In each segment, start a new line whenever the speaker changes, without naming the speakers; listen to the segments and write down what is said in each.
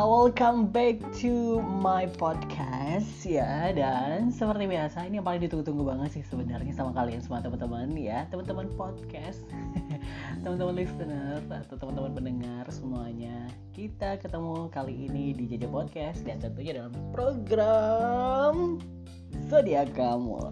welcome back to my podcast ya. Dan seperti biasa ini yang paling ditunggu-tunggu banget sih sebenarnya sama kalian semua teman-teman ya. Teman-teman podcast teman-teman listener atau teman-teman pendengar semuanya. Kita ketemu kali ini di Jaja Podcast dan tentunya dalam program zodiak kamu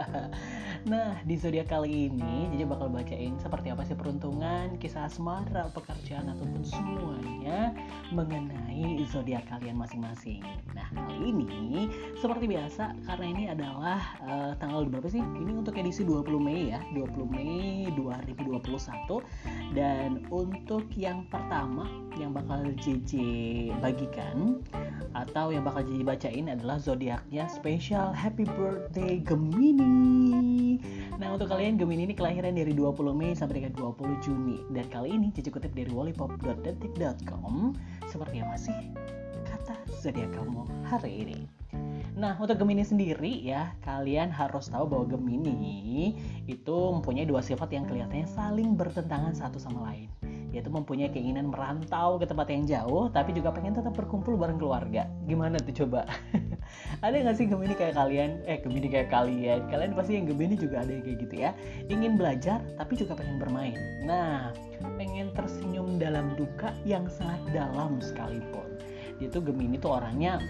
Nah, di zodiak kali ini jadi bakal bacain seperti apa sih peruntungan, kisah asmara, pekerjaan ataupun semuanya mengenai zodiak kalian masing-masing. Nah, kali ini seperti biasa karena ini adalah uh, tanggal berapa sih? Ini untuk edisi 20 Mei ya, 20 Mei 2021. Dan untuk yang pertama yang bakal JJ bagikan atau yang bakal JJ bacain adalah zodiaknya spesial Happy Birthday Gemini. Nah untuk kalian Gemini ini kelahiran dari 20 Mei sampai dengan 20 Juni. Dan kali ini cici kutip dari wallipop.detik.com Seperti apa sih kata zodiak kamu hari ini Nah, untuk Gemini sendiri ya, kalian harus tahu bahwa Gemini itu mempunyai dua sifat yang kelihatannya saling bertentangan satu sama lain. Yaitu mempunyai keinginan merantau ke tempat yang jauh tapi juga pengen tetap berkumpul bareng keluarga. Gimana tuh coba? Ada nggak sih Gemini kayak kalian? Eh Gemini kayak kalian. Kalian pasti yang Gemini juga ada yang kayak gitu ya. Ingin belajar tapi juga pengen bermain. Nah pengen tersenyum dalam duka yang sangat dalam sekalipun. Dia tuh Gemini tuh orangnya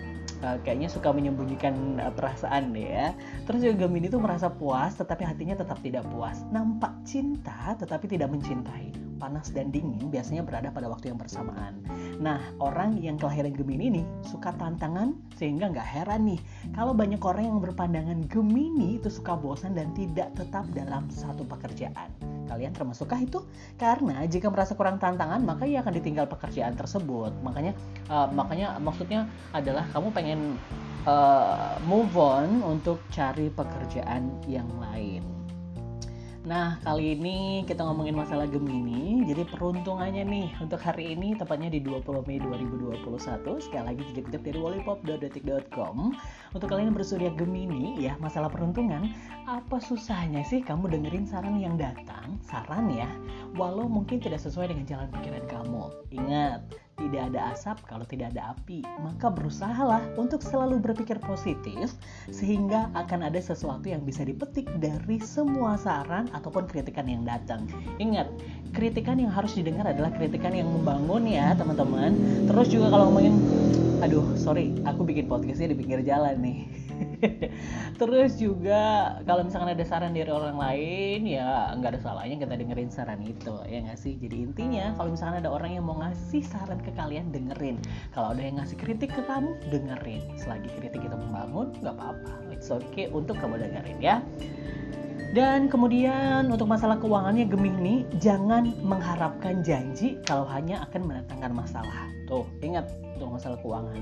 uh, kayaknya suka menyembunyikan uh, perasaan ya. Terus juga Gemini tuh merasa puas tetapi hatinya tetap tidak puas. Nampak cinta tetapi tidak mencintai. Panas dan dingin biasanya berada pada waktu yang bersamaan. Nah, orang yang kelahiran Gemini ini suka tantangan sehingga nggak heran nih kalau banyak orang yang berpandangan Gemini itu suka bosan dan tidak tetap dalam satu pekerjaan. Kalian termasukkah itu? Karena jika merasa kurang tantangan, maka ia akan ditinggal pekerjaan tersebut. Makanya, uh, makanya maksudnya adalah kamu pengen uh, move on untuk cari pekerjaan yang lain. Nah, kali ini kita ngomongin masalah Gemini. Jadi peruntungannya nih untuk hari ini tepatnya di 20 Mei 2021. Sekali lagi jejak dari wallipop.detik.com. Untuk kalian yang bersuriak Gemini ya, masalah peruntungan, apa susahnya sih kamu dengerin saran yang datang? Saran ya, walau mungkin tidak sesuai dengan jalan pikiran kamu. Ingat, tidak ada asap kalau tidak ada api. Maka berusahalah untuk selalu berpikir positif sehingga akan ada sesuatu yang bisa dipetik dari semua saran ataupun kritikan yang datang. Ingat, kritikan yang harus didengar adalah kritikan yang membangun ya teman-teman. Terus juga kalau ngomongin, aduh sorry, aku bikin podcastnya di pinggir jalan nih. Terus juga kalau misalkan ada saran dari orang lain ya nggak ada salahnya kita dengerin saran itu ya nggak sih. Jadi intinya kalau misalkan ada orang yang mau ngasih saran ke kalian dengerin. Kalau ada yang ngasih kritik ke kamu dengerin. Selagi kritik itu membangun nggak apa-apa. It's okay untuk kamu dengerin ya. Dan kemudian untuk masalah keuangannya Gemini, jangan mengharapkan janji kalau hanya akan mendatangkan masalah. Tuh, ingat untuk masalah keuangan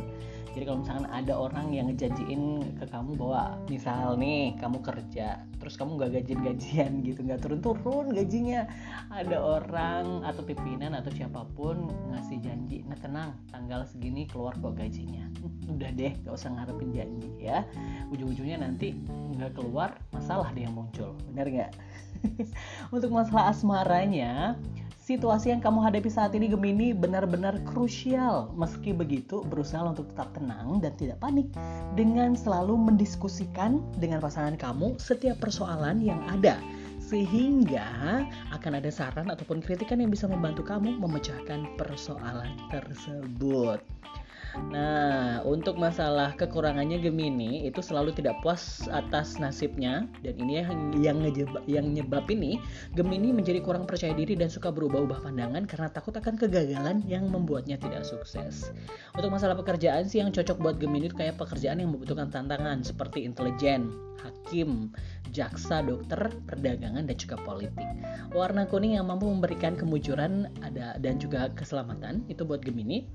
jadi kalau misalkan ada orang yang ngejanjiin ke kamu bahwa misal nih kamu kerja terus kamu nggak gajian gajian gitu nggak turun turun gajinya. Ada orang atau pimpinan atau siapa pun ngasih janji nah tenang tanggal segini keluar kok gajinya. Udah deh gak usah ngarepin janji ya. Ujung-ujungnya nanti nggak keluar masalah dia yang muncul. Benar nggak? Untuk masalah asmaranya Situasi yang kamu hadapi saat ini Gemini benar-benar krusial. Meski begitu, berusaha untuk tetap tenang dan tidak panik dengan selalu mendiskusikan dengan pasangan kamu setiap persoalan yang ada sehingga akan ada saran ataupun kritikan yang bisa membantu kamu memecahkan persoalan tersebut. Nah, untuk masalah kekurangannya Gemini itu selalu tidak puas atas nasibnya dan ini yang yang ngejebak, yang nyebab ini Gemini menjadi kurang percaya diri dan suka berubah-ubah pandangan karena takut akan kegagalan yang membuatnya tidak sukses. Untuk masalah pekerjaan sih yang cocok buat Gemini itu kayak pekerjaan yang membutuhkan tantangan seperti intelijen, hakim, jaksa, dokter, perdagangan dan juga politik. Warna kuning yang mampu memberikan kemujuran ada dan juga keselamatan itu buat Gemini.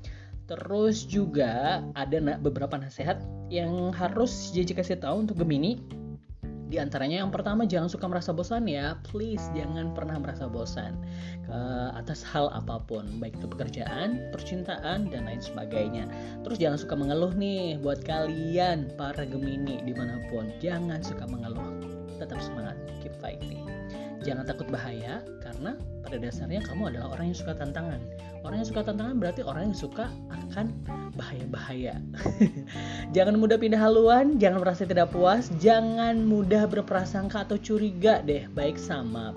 Terus juga ada beberapa nasihat yang harus JJ kasih tahu untuk Gemini. Di antaranya yang pertama jangan suka merasa bosan ya, please jangan pernah merasa bosan ke atas hal apa pun, baik itu pekerjaan, percintaan dan lain sebagainya. Terus jangan suka mengeluh nih buat kalian para Gemini di mana pun, jangan suka mengeluh, tetap semangat, keep fighting. Jangan takut bahaya karena pada dasarnya kamu adalah orang yang suka tantangan. Orang yang suka tantangan berarti orang yang suka akan bahaya-bahaya. jangan mudah pindah haluan, jangan merasa tidak puas, jangan mudah berprasangka atau curiga deh baik sama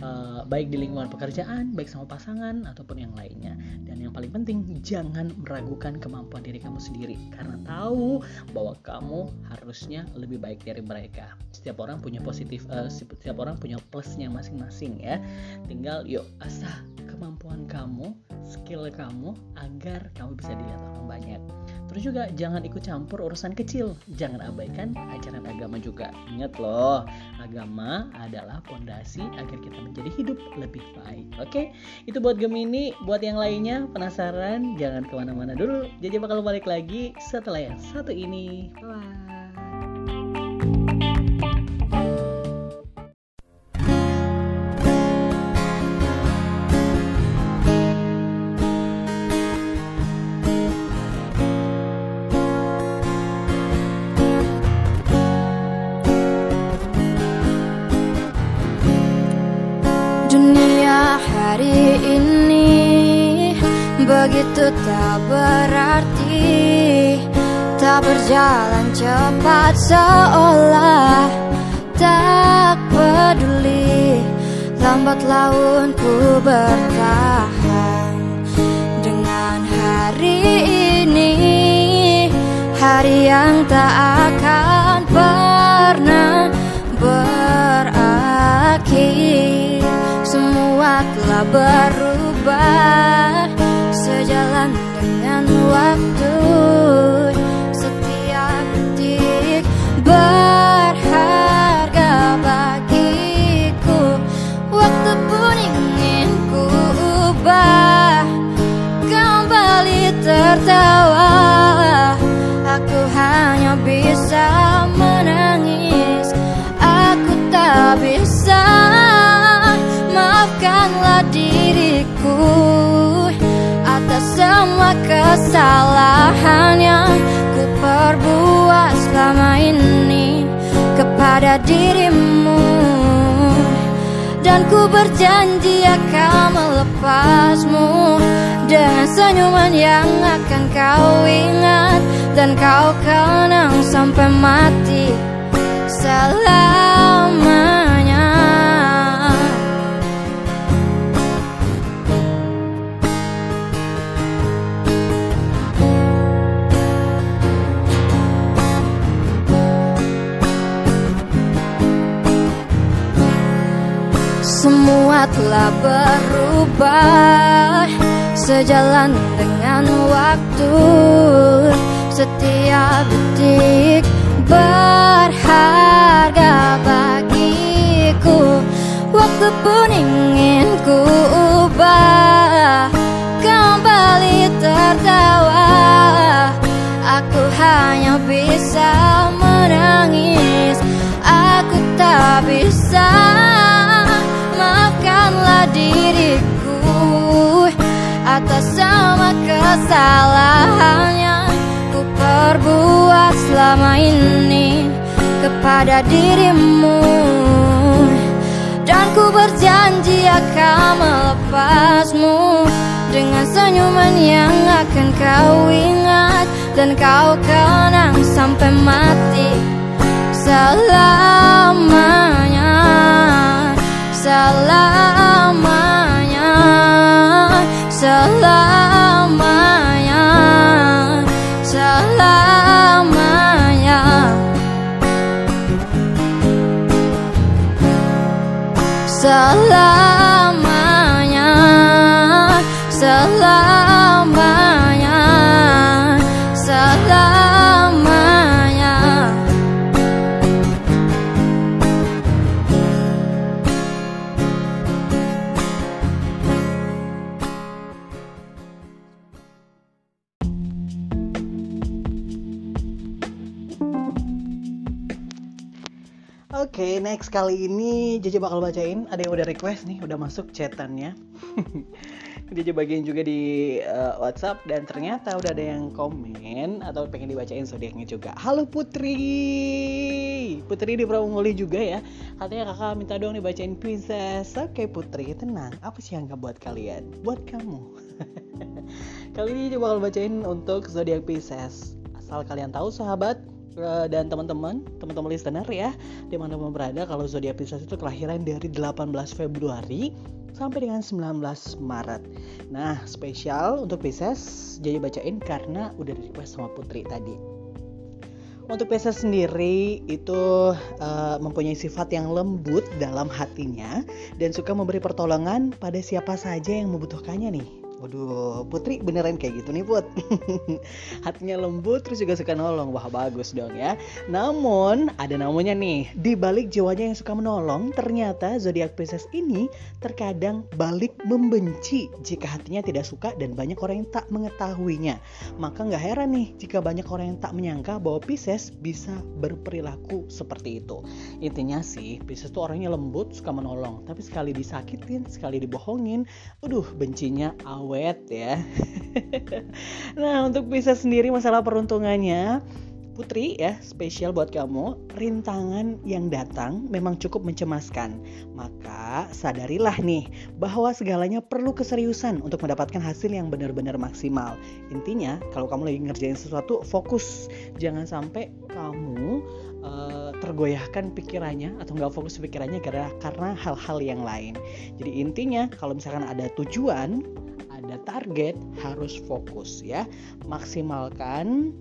uh, baik di lingkungan pekerjaan, baik sama pasangan ataupun yang lainnya. Dan yang paling penting, jangan meragukan kemampuan diri kamu sendiri karena tahu bahwa kamu harusnya lebih baik dari mereka. Setiap orang punya positif, uh, setiap orang punya plusnya masing-masing ya. Tinggal yuk asah kemampuan kamu, skill kamu agar kamu bisa dilihat orang banyak. Terus juga jangan ikut campur urusan kecil. Jangan abaikan ajaran agama juga. Ingat loh, agama adalah pondasi agar kita menjadi hidup lebih baik. Oke, itu buat Gemini. Buat yang lainnya penasaran, jangan ke mana-mana dulu. Jadi bakal balik lagi setelah yang satu ini. Bye.
Seolah tak peduli. Lambat laun ku bertahan Dengan hari ini. Hari yang tak akan pernah berakhir. Semua telah berubah sejalan dengan waktu Aku hanya bisa menangis. Aku tak bisa. Maafkanlah diriku semua kesalahan yang ku perbuat selama ini kepada dirimu. Dan ku berjanji akan melepasmu dengan senyuman yang akan kau ingat dan kau kenang sampai mati selamanya. Semua telah berubah Sejalan dengan waktu. Setiap detik berharga bagiku. Waktu pun ingin ku ubah. Kembali tertawa. Aku hanya bisa menangis. Aku tak bisa. Maafkanlah diriku atas semua kesalahan yang ku perbuat selama ini kepada dirimu. Dan ku berjanji akan melepasmu dengan senyuman yang akan kau ingat dan kau kenang sampai mati. Selamanya selamanya selamanya selamanya. Selamanya selamanya
next kali ini Jaja bakal bacain. Ada yang udah request nih, udah masuk chatannya. Jaja bagian juga di uh, WhatsApp dan ternyata udah ada yang komen atau pengen dibacain zodiaknya juga. Halo Putri, Putri di Pramugoli juga ya. Katanya kakak minta dong dibacain Princess. Oke Putri, tenang. Apa sih yang gak buat kalian? Buat kamu. kali ini Jaja bakal bacain untuk zodiak Pisces. Asal kalian tahu sahabat, dan teman-teman, teman-teman listener ya, di mana pun berada, kalau zodiak Pisces itu kelahiran dari 18 Februari sampai dengan 19 Maret. Nah, spesial untuk Pisces, jadi bacain karena udah di request sama Putri tadi. Untuk Pisces sendiri itu uh, mempunyai sifat yang lembut dalam hatinya dan suka memberi pertolongan pada siapa saja yang membutuhkannya nih. Waduh, Putri beneran kayak gitu nih Put. Hatinya lembut terus juga suka nolong. Wah bagus dong ya. Namun ada namanya nih. Di balik jiwanya yang suka menolong Ternyata zodiak Pisces ini terkadang balik membenci Jika hatinya tidak suka dan banyak orang yang tak mengetahuinya. Maka nggak heran nih jika banyak orang yang tak menyangka bahwa Pisces bisa berperilaku seperti itu. Intinya sih Pisces tuh orangnya lembut suka menolong. Tapi sekali disakitin, sekali dibohongin Aduh bencinya awal awet ya. nah untuk bisa sendiri masalah peruntungannya Putri ya, spesial buat kamu, rintangan yang datang memang cukup mencemaskan. Maka sadarilah nih bahwa segalanya perlu keseriusan untuk mendapatkan hasil yang benar-benar maksimal. Intinya, kalau kamu lagi ngerjain sesuatu, fokus. Jangan sampai kamu uh, tergoyahkan pikirannya atau nggak fokus pikirannya karena karena hal-hal yang lain. Jadi intinya, kalau misalkan ada tujuan, ada target harus fokus ya maksimalkan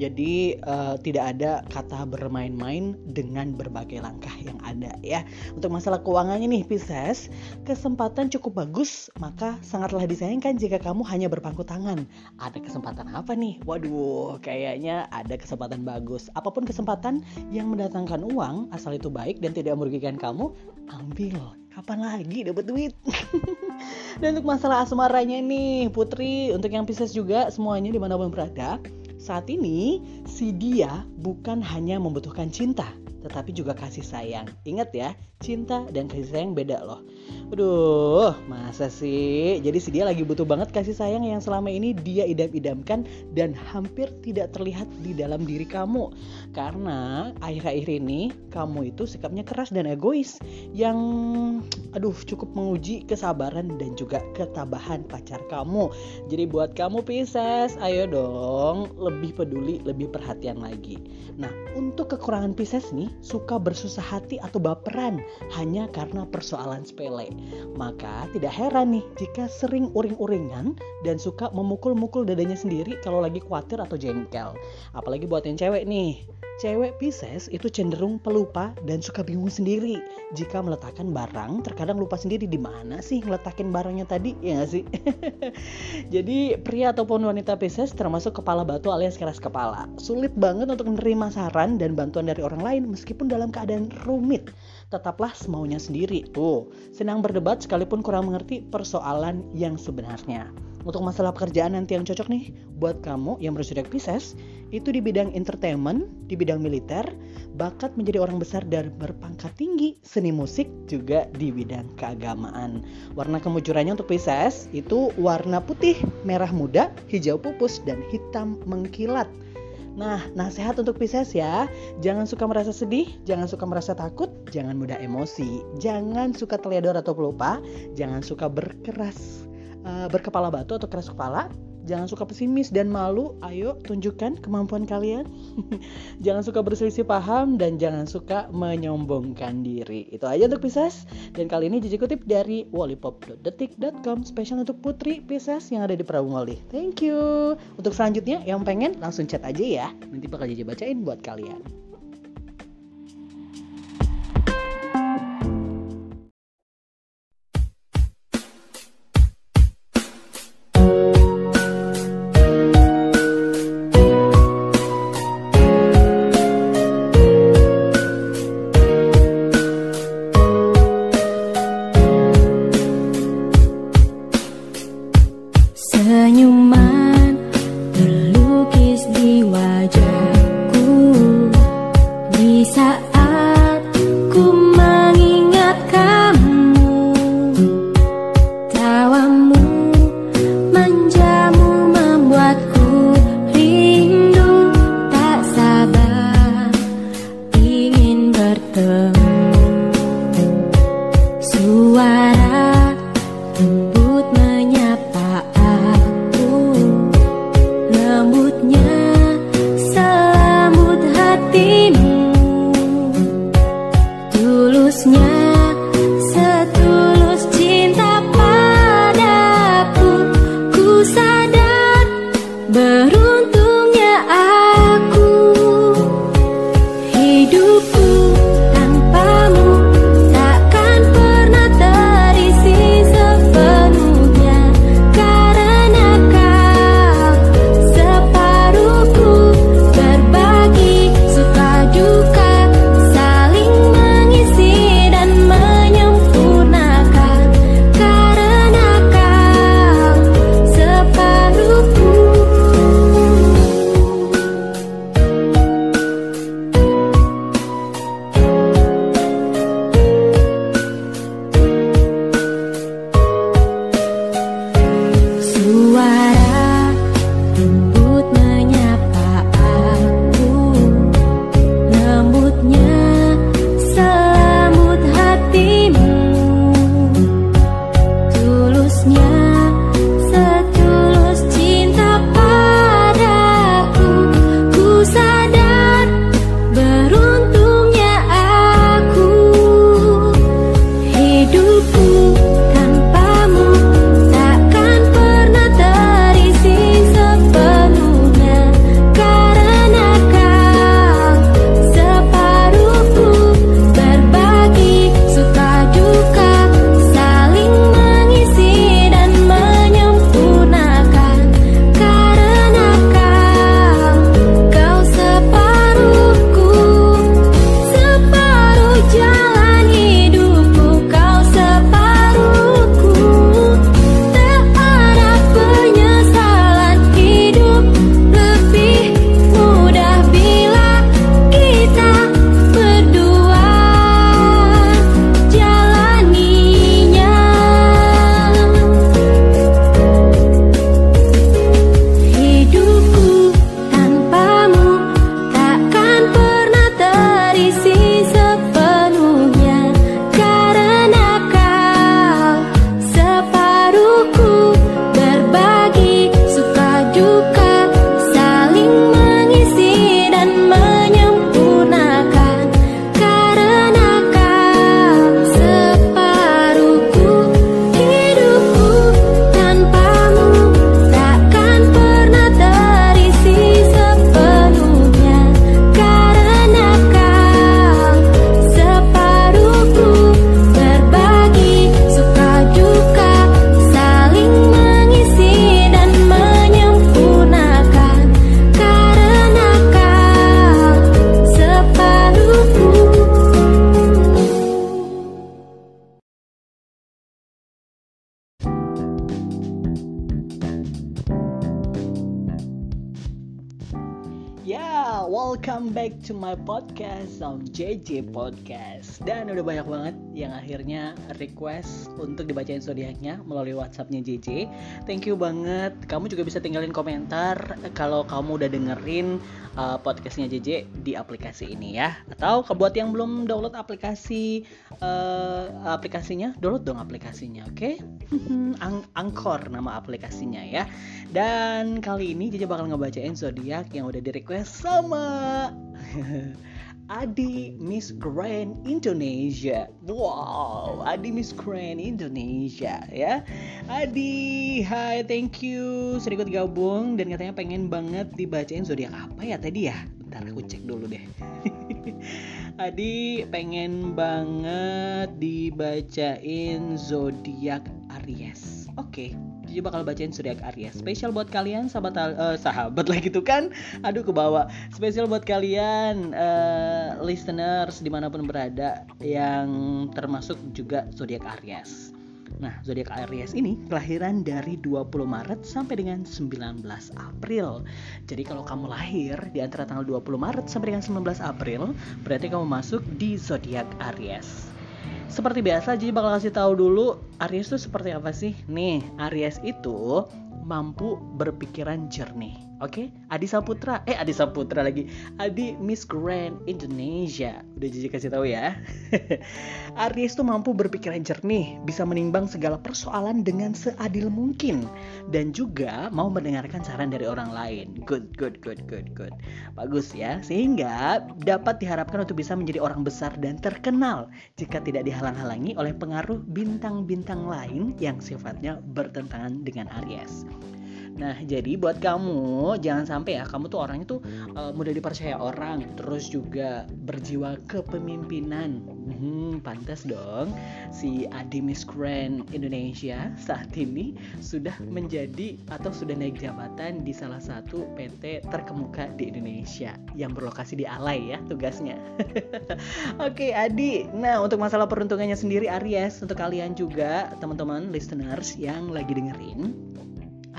jadi uh, tidak ada kata bermain-main dengan berbagai langkah yang ada ya. Untuk masalah keuangannya nih Pisces, kesempatan cukup bagus, maka sangatlah disayangkan jika kamu hanya berpangku tangan. Ada kesempatan apa nih? Waduh, kayaknya ada kesempatan bagus. Apa pun kesempatan yang mendatangkan uang, asal itu baik dan tidak merugikan kamu, ambil kapan lagi dapat duit dan untuk masalah asmaranya nih Putri untuk yang Pisces juga semuanya di mana pun berada saat ini si dia bukan hanya membutuhkan cinta tetapi juga kasih sayang. Ingat ya, cinta dan kasih sayang beda loh. Aduh, masa sih? Jadi si dia lagi butuh banget kasih sayang yang selama ini dia idam-idamkan dan hampir tidak terlihat di dalam diri kamu. Karena akhir-akhir ini kamu itu sikapnya keras dan egois yang aduh cukup menguji kesabaran dan juga ketabahan pacar kamu. Jadi buat kamu Pisces, ayo dong lebih peduli, lebih perhatian lagi. Nah, untuk kekurangan Pisces nih, suka bersusah hati atau baperan hanya karena persoalan sepele. Maka tidak heran nih jika sering uring-uringan dan suka memukul-mukul dadanya sendiri kalau lagi khawatir atau jengkel. Apalagi buat yang cewek nih. Cewek Pisces itu cenderung pelupa dan suka bingung sendiri jika meletakkan barang. Terkadang lupa sendiri di mana sih ngeletakin barangnya tadi, ya gak sih? Jadi pria ataupun wanita Pisces termasuk kepala batu alias keras kepala. Sulit banget untuk menerima saran dan bantuan dari orang lain meskipun dalam keadaan rumit. Tetaplah semaunya sendiri. Tuh, senang berdebat sekalipun kurang mengerti persoalan yang sebenarnya. Untuk masalah pekerjaan nanti yang cocok nih buat kamu yang berzodiak Pisces itu di bidang entertainment, di bidang militer, bakat menjadi orang besar dan berpangkat tinggi, seni musik juga di bidang keagamaan. Warna kemujurannya untuk Pisces itu warna putih, merah muda, hijau pupus dan hitam mengkilat. Nah, nasihat untuk Pisces ya, jangan suka merasa sedih, jangan suka merasa takut, jangan mudah emosi, jangan suka teledor atau pelupa, jangan suka berkeras uh, berkepala batu atau keras kepala, Jangan suka pesimis dan malu. Ayo tunjukkan kemampuan kalian. jangan suka berselisih paham dan jangan suka menyombongkan diri. Itu aja untuk Pisces. Dan kali ini Jiji kutip dari wallipop.detik.com spesial untuk Putri Pisces yang ada di Prabu Wali. Thank you. Untuk selanjutnya yang pengen langsung chat aja ya. Nanti bakal Jiji bacain buat kalian. the request untuk dibacain zodiaknya melalui WhatsAppnya JJ Thank you banget, kamu juga bisa tinggalin komentar kalau kamu udah dengerin uh, podcastnya JJ di aplikasi ini ya. Atau buat yang belum download aplikasi uh, aplikasinya, download dong aplikasinya oke? Okay? Ang Angkor nama aplikasinya ya. Dan kali ini JJ bakal ngebacain zodiak yang udah di request sama Adi Miss Grand Indonesia. Wow, Adi Miss Grand Indonesia ya. Adi, hai, thank you sudah ikut gabung dan katanya pengen banget dibacain zodiak apa ya tadi ya? Bentar aku cek dulu deh. Adi pengen banget dibacain zodiak Aries. Oke, okay jadi bakal bacain zodiak Aries. Spesial buat kalian sahabat uh, sahabat lagi tuh kan. Aduh ke bawah. Spesial buat kalian uh, listeners di mana pun berada yang termasuk juga zodiak Aries. Nah, zodiak Aries ini kelahiran dari 20 Maret sampai dengan 19 April. Jadi kalau kamu lahir di antara tanggal 20 Maret sampai dengan 19 April, berarti kamu masuk di zodiak Aries. Seperti biasa, jadi bakal kasih tahu dulu Aries itu seperti apa sih? Nih, Aries itu mampu berpikiran jernih Oke, okay? Adi Saputra. Eh, Adi Saputra lagi. Adi Miss Grand Indonesia. Udah Jiji kasih tahu ya. Aries tuh mampu berpikiran jernih, bisa menimbang segala persoalan dengan seadil mungkin dan juga mau mendengarkan saran dari orang lain. Good, good, good, good, good. Bagus ya. Sehingga dapat diharapkan untuk bisa menjadi orang besar dan terkenal jika tidak dihalang-halangi oleh pengaruh bintang-bintang lain yang sifatnya bertentangan dengan Aries. Nah, jadi buat kamu jangan sampai ya kamu tuh orangnya tuh uh, mudah dipercaya orang, terus juga berjiwa kepemimpinan. Hmm, pantas dong si Adi Miss Grand Indonesia saat ini sudah menjadi atau sudah naik jabatan di salah satu PT terkemuka di Indonesia yang berlokasi di Alai ya tugasnya. Oke, Adi. Nah, untuk masalah peruntungannya sendiri Aries untuk kalian juga teman-teman listeners yang lagi dengerin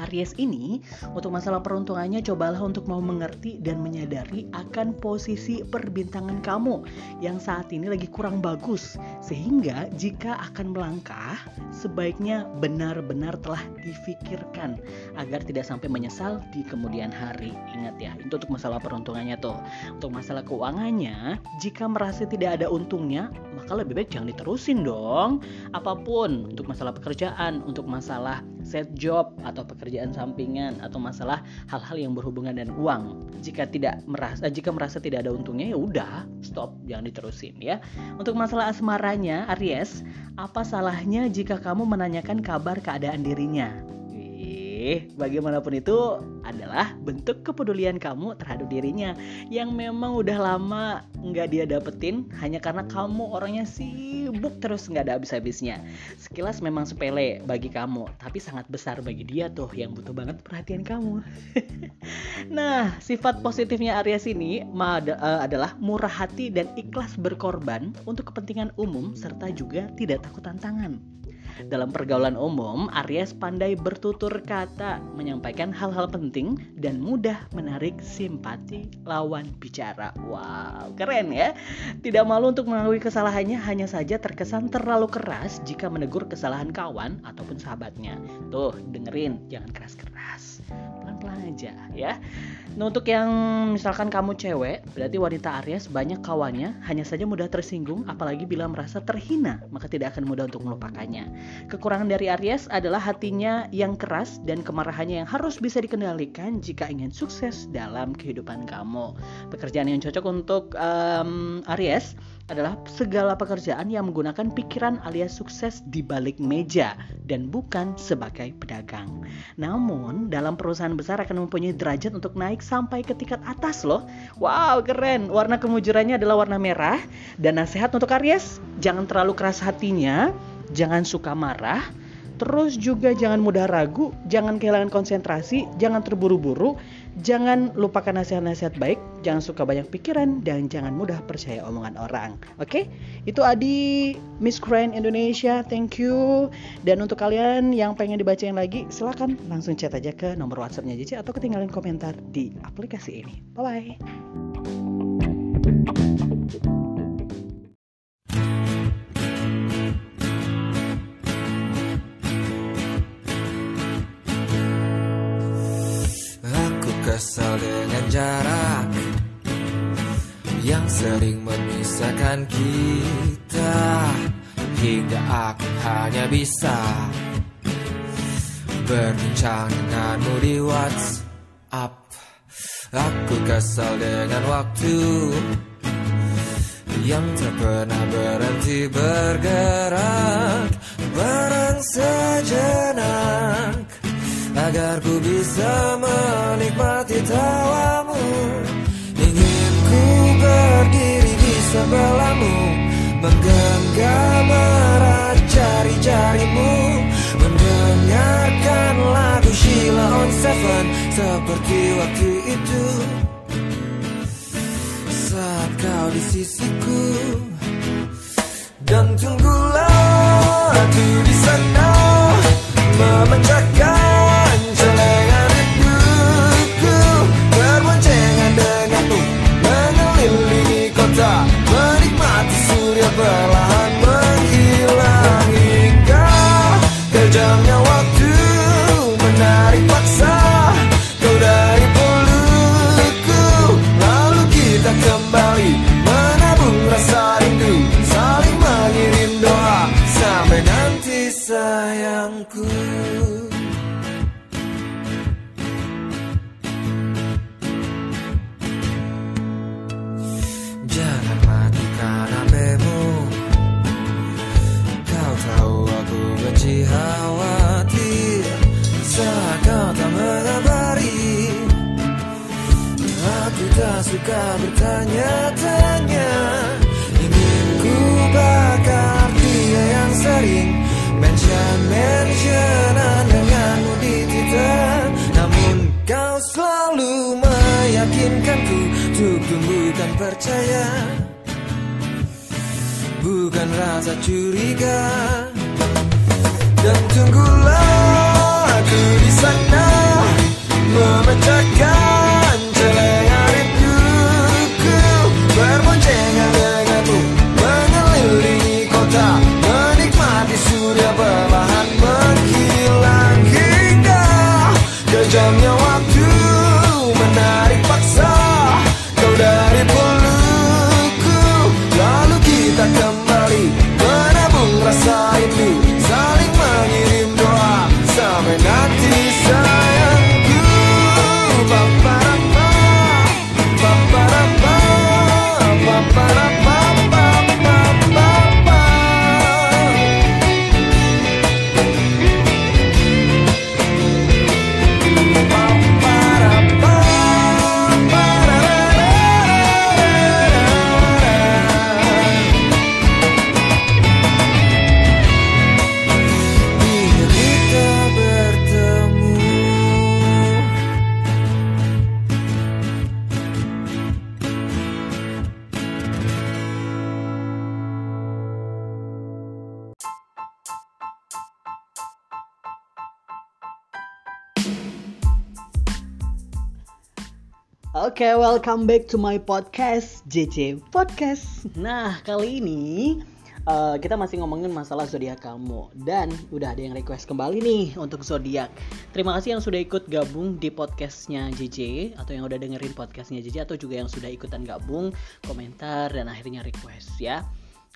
Aries ini untuk masalah peruntungannya cobalah untuk mau mengerti dan menyadari akan posisi perbintangan kamu yang saat ini lagi kurang bagus sehingga jika akan melangkah sebaiknya benar-benar telah difikirkan agar tidak sampai menyesal di kemudian hari. Ingat ya, itu untuk masalah peruntungannya tuh. Untuk masalah keuangannya, jika merasa tidak ada untungnya, maka lebih baik jangan diterusin dong. Apa pun untuk masalah pekerjaan, untuk masalah set job atau pekerjaan sampingan atau masalah hal-hal yang berhubungan dengan uang. Jika tidak merasa jika merasa tidak ada untungnya ya udah stop jangan diterusin ya. Untuk masalah asmaranya Aries, apa salahnya jika kamu menanyakan kabar keadaan dirinya? Bagaimanapun itu adalah bentuk kepedulian kamu terhadap dirinya yang memang udah lama nggak dia dapetin hanya karena kamu orangnya sibuk terus nggak ada habis-habisnya. Sekilas memang sepele bagi kamu, tapi sangat besar bagi dia tuh yang butuh banget perhatian kamu. nah, sifat positifnya Aries ini eh, adalah murah hati dan ikhlas berkorban untuk kepentingan umum serta juga tidak takut tantangan. Dalam pergaulan umum, Aries pandai bertutur kata, menyampaikan hal-hal penting dan mudah menarik simpati lawan bicara. Wow, keren ya. Tidak malu untuk mengakui kesalahannya, hanya saja terkesan terlalu keras jika menegur kesalahan kawan ataupun sahabatnya. Tuh, dengerin, jangan keras-keras. Pelan-pelan aja ya. Nah, untuk yang misalkan kamu cewek, berarti wanita Aries banyak kawannya hanya saja mudah tersinggung apalagi bila merasa terhina, maka tidak akan mudah untuk melupakannya. Kekurangan dari Aries adalah hatinya yang keras dan kemarahannya yang harus bisa dikendalikan jika ingin sukses dalam kehidupan kamu. Pekerjaan yang cocok untuk um, Aries adalah segala pekerjaan yang menggunakan pikiran alias sukses di balik meja dan bukan sebagai pedagang. Namun, dalam perusahaan besar akan mempunyai derajat untuk naik sampai ke tingkat atas loh. Wow, keren. Warna kemujurannya adalah warna merah dan nasihat untuk Aries, jangan terlalu keras hatinya, jangan suka marah, Terus juga jangan mudah ragu, jangan kehilangan konsentrasi, jangan terburu-buru, jangan lupakan nasihat-nasihat baik, jangan suka banyak pikiran, dan jangan mudah percaya omongan orang. Oke, okay? itu Adi Miss Grand Indonesia, thank you. Dan untuk kalian yang pengen dibacain lagi, silahkan langsung chat aja ke nomor WhatsAppnya JC atau ketinggalan komentar di aplikasi ini. Bye
kesal dengan jarak Yang sering memisahkan kita. Hingga aku hanya bisa Berbincang denganmu di WhatsApp. Aku kesal dengan waktu Yang tak pernah berhenti bergerak Barang sejenak Agar ku bisa menikmati tawamu. Ingin ku berdiri di sebelahmu Menggenggam erat jari-jarimu. Mendengarkan lagu Sheila on Seven. Seperti waktu itu. Saat kau di sisiku. Dan tunggulah aku di sana rasa curiga. Dan tunggulah
Oke, welcome back to my podcast JJ Podcast. Nah, kali ini eh, kita masih ngomongin masalah zodiak kamu dan udah ada yang request kembali nih untuk zodiak. Terima kasih yang sudah ikut gabung di podcastnya JJ atau yang udah dengerin podcastnya JJ atau juga yang sudah ikutan gabung, komentar dan akhirnya request ya.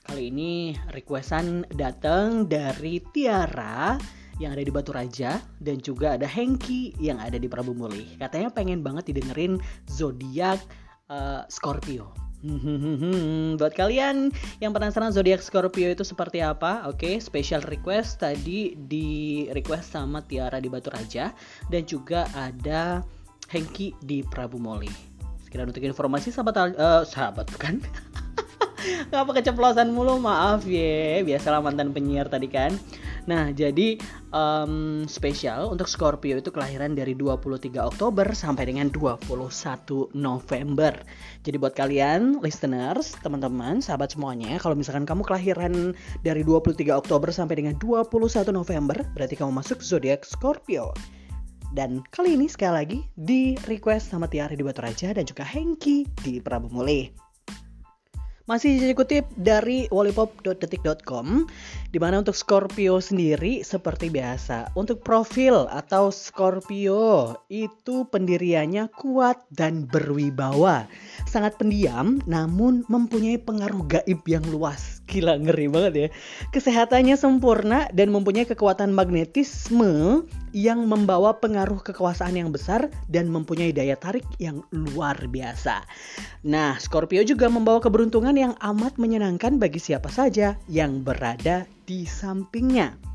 Kali ini requestan datang dari Tiara yang ada di Batu Raja dan juga ada Hengki yang ada di Prabu Muli. Katanya pengen banget didengerin zodiak eh, Scorpio. Buat kalian yang penasaran zodiak Scorpio itu seperti apa, oke, special request tadi di request sama Tiara di Batu Raja dan juga ada Hengki di Prabu Muli. Sekian untuk informasi sahabat eh, sahabat bukan? Ngapa keceplosan mulu maaf ya. Biasalah mantan penyiar tadi kan. Nah jadi em, spesial untuk Scorpio itu kelahiran dari 23 Oktober sampai dengan 21 November. Jadi buat kalian listeners, teman-teman, sahabat semuanya Kalau misalkan kamu kelahiran dari 23 Oktober sampai dengan 21 November Berarti kamu masuk zodiak Scorpio. Dan kali ini sekali lagi di request sama Tiara di Batu Raja dan juga Hengki di Prabu Muli. Masih dikutip dari wallipop.detik.com di mana untuk Scorpio sendiri seperti biasa. Untuk profil atau Scorpio itu pendiriannya kuat dan berwibawa. Sangat pendiam namun mempunyai pengaruh gaib yang luas. Gila ngeri banget ya. Kesehatannya sempurna dan mempunyai kekuatan magnetisme yang membawa pengaruh kekuasaan yang besar dan mempunyai daya tarik yang luar biasa. Nah, Scorpio juga membawa keberuntungan yang amat menyenangkan bagi siapa saja yang berada di sampingnya.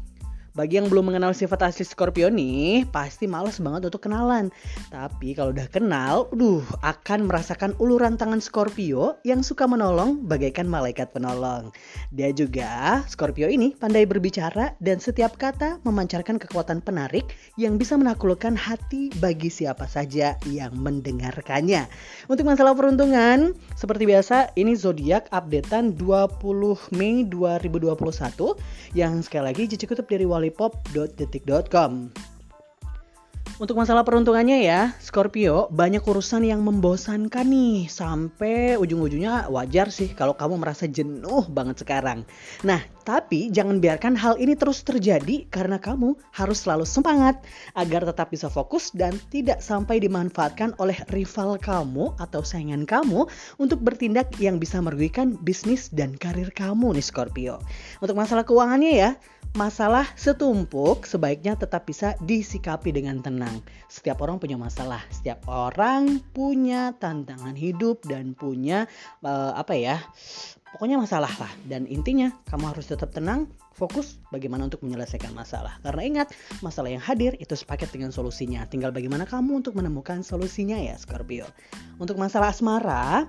Bagi yang belum mengenal sifat asli Scorpio nih, pasti males banget untuk kenalan. Tapi kalau udah kenal, duh, akan merasakan uluran tangan Scorpio yang suka menolong bagaikan malaikat penolong. Dia juga, Scorpio ini pandai berbicara dan setiap kata memancarkan kekuatan penarik yang bisa menaklukkan hati bagi siapa saja yang mendengarkannya. Untuk masalah peruntungan, seperti biasa, ini zodiak updatean 20 Mei 2021 yang sekali lagi Cici kutip dari wallipop.detik.com. Untuk masalah peruntungannya ya, Scorpio banyak urusan yang membosankan nih sampai ujung-ujungnya wajar sih kalau kamu merasa jenuh banget sekarang. Nah, tapi jangan biarkan hal ini terus terjadi karena kamu harus selalu semangat agar tetap bisa fokus dan tidak sampai dimanfaatkan oleh rival kamu atau saingan kamu untuk bertindak yang bisa merugikan bisnis dan karir kamu nih Scorpio. Untuk masalah keuangannya ya, masalah setumpuk sebaiknya tetap bisa disikapi dengan tenang. Setiap orang punya masalah, setiap orang punya tantangan hidup dan punya uh, apa ya? Pokoknya masalah lah. Dan intinya kamu harus tetap tenang, fokus bagaimana untuk menyelesaikan masalah. Karena ingat, masalah yang hadir itu sepaket dengan solusinya. Tinggal bagaimana kamu untuk menemukan solusinya ya Scorpio. Untuk masalah asmara,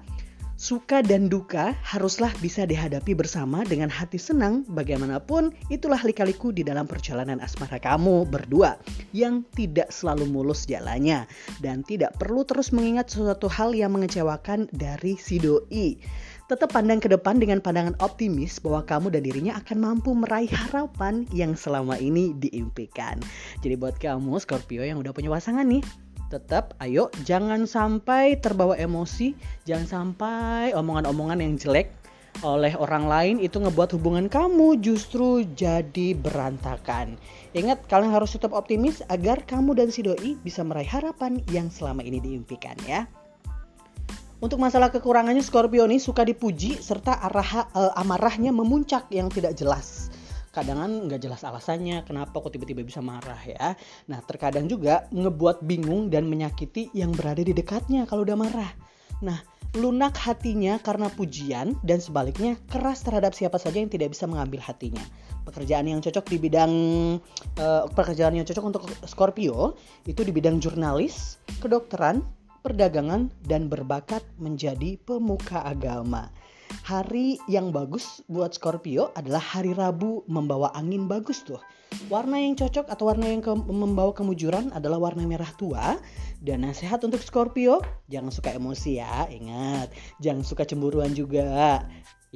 Suka dan duka haruslah bisa dihadapi bersama dengan hati senang bagaimanapun itulah lika-liku di dalam perjalanan asmara kamu berdua yang tidak selalu mulus jalannya dan tidak perlu terus mengingat sesuatu hal yang mengecewakan dari si doi. Tetap pandang ke depan dengan pandangan optimis bahwa kamu dan dirinya akan mampu meraih harapan yang selama ini diimpikan. Jadi buat kamu Scorpio yang udah punya pasangan nih, tetap ayo jangan sampai terbawa emosi, jangan sampai omongan-omongan yang jelek oleh orang lain itu ngebuat hubungan kamu justru jadi berantakan. Ingat, kalian harus tetap optimis agar kamu dan si doi bisa meraih harapan yang selama ini diimpikan ya. Untuk masalah kekurangannya Scorpio ini suka dipuji serta arah uh, amarahnya memuncak yang tidak jelas kadang nggak jelas alasannya kenapa kok tiba-tiba bisa marah ya nah terkadang juga ngebuat bingung dan menyakiti yang berada di dekatnya kalau udah marah nah lunak hatinya karena pujian dan sebaliknya keras terhadap siapa saja yang tidak bisa mengambil hatinya. Pekerjaan yang cocok di bidang uh, pekerjaan yang cocok untuk Scorpio itu di bidang jurnalis, kedokteran, perdagangan dan berbakat menjadi pemuka agama. Hari yang bagus buat Scorpio adalah hari Rabu membawa angin bagus tuh. Warna yang cocok atau warna yang ke membawa kemujuran adalah warna merah tua. Dan nasihat untuk Scorpio, jangan suka emosi ya, ingat. Jangan suka cemburuan juga.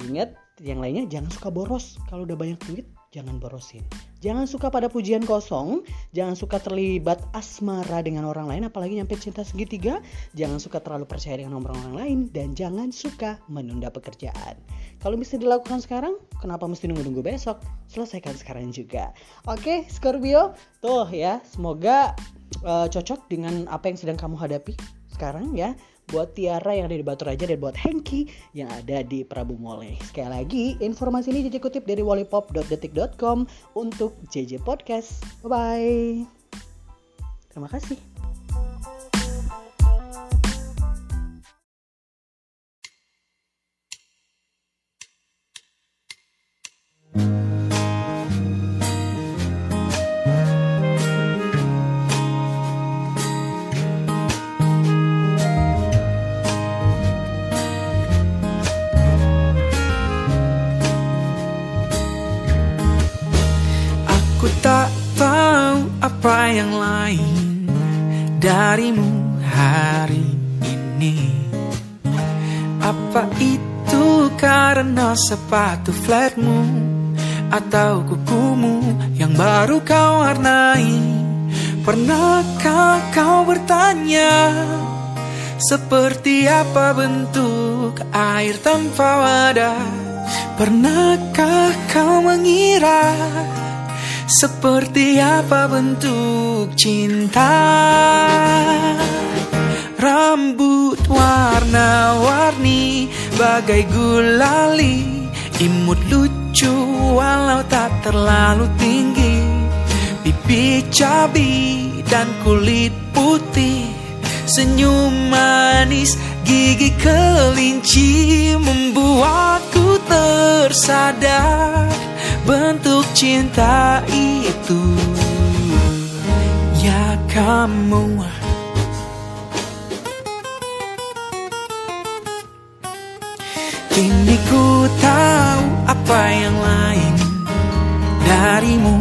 Ingat, yang lainnya jangan suka boros. Kalau udah banyak duit, jangan borosin. Jangan suka pada pujian kosong, jangan suka terlibat asmara dengan orang lain, apalagi nyampe cinta segitiga. Jangan suka terlalu percaya dengan orang-orang lain, dan jangan suka menunda pekerjaan. Kalau bisa dilakukan sekarang, kenapa mesti nunggu-nunggu besok? Selesaikan sekarang juga. Oke, Scorpio, tuh ya, semoga uh, cocok dengan apa yang sedang kamu hadapi sekarang ya buat Tiara yang ada di Batu Raja dan buat Hengki yang ada di Prabu Mole. Sekali lagi, informasi ini dikutip dari wallipop.detik.com untuk JJ Podcast. Bye-bye. Terima kasih.
Sepatu flatmu Atau kukumu yang baru kau warnai. Pernahkah kau bertanya Seperti apa bentuk air tanpa wadah? Pernahkah kau mengira Seperti apa bentuk cinta? Rambut warna-warni Bagai gulali Imut lucu walau tak terlalu tinggi. Pipi cabi dan kulit putih. Senyum manis gigi kelinci Membuatku tersadar. Bentuk cinta itu Ya kamu. Kini tahu apa yang lain darimu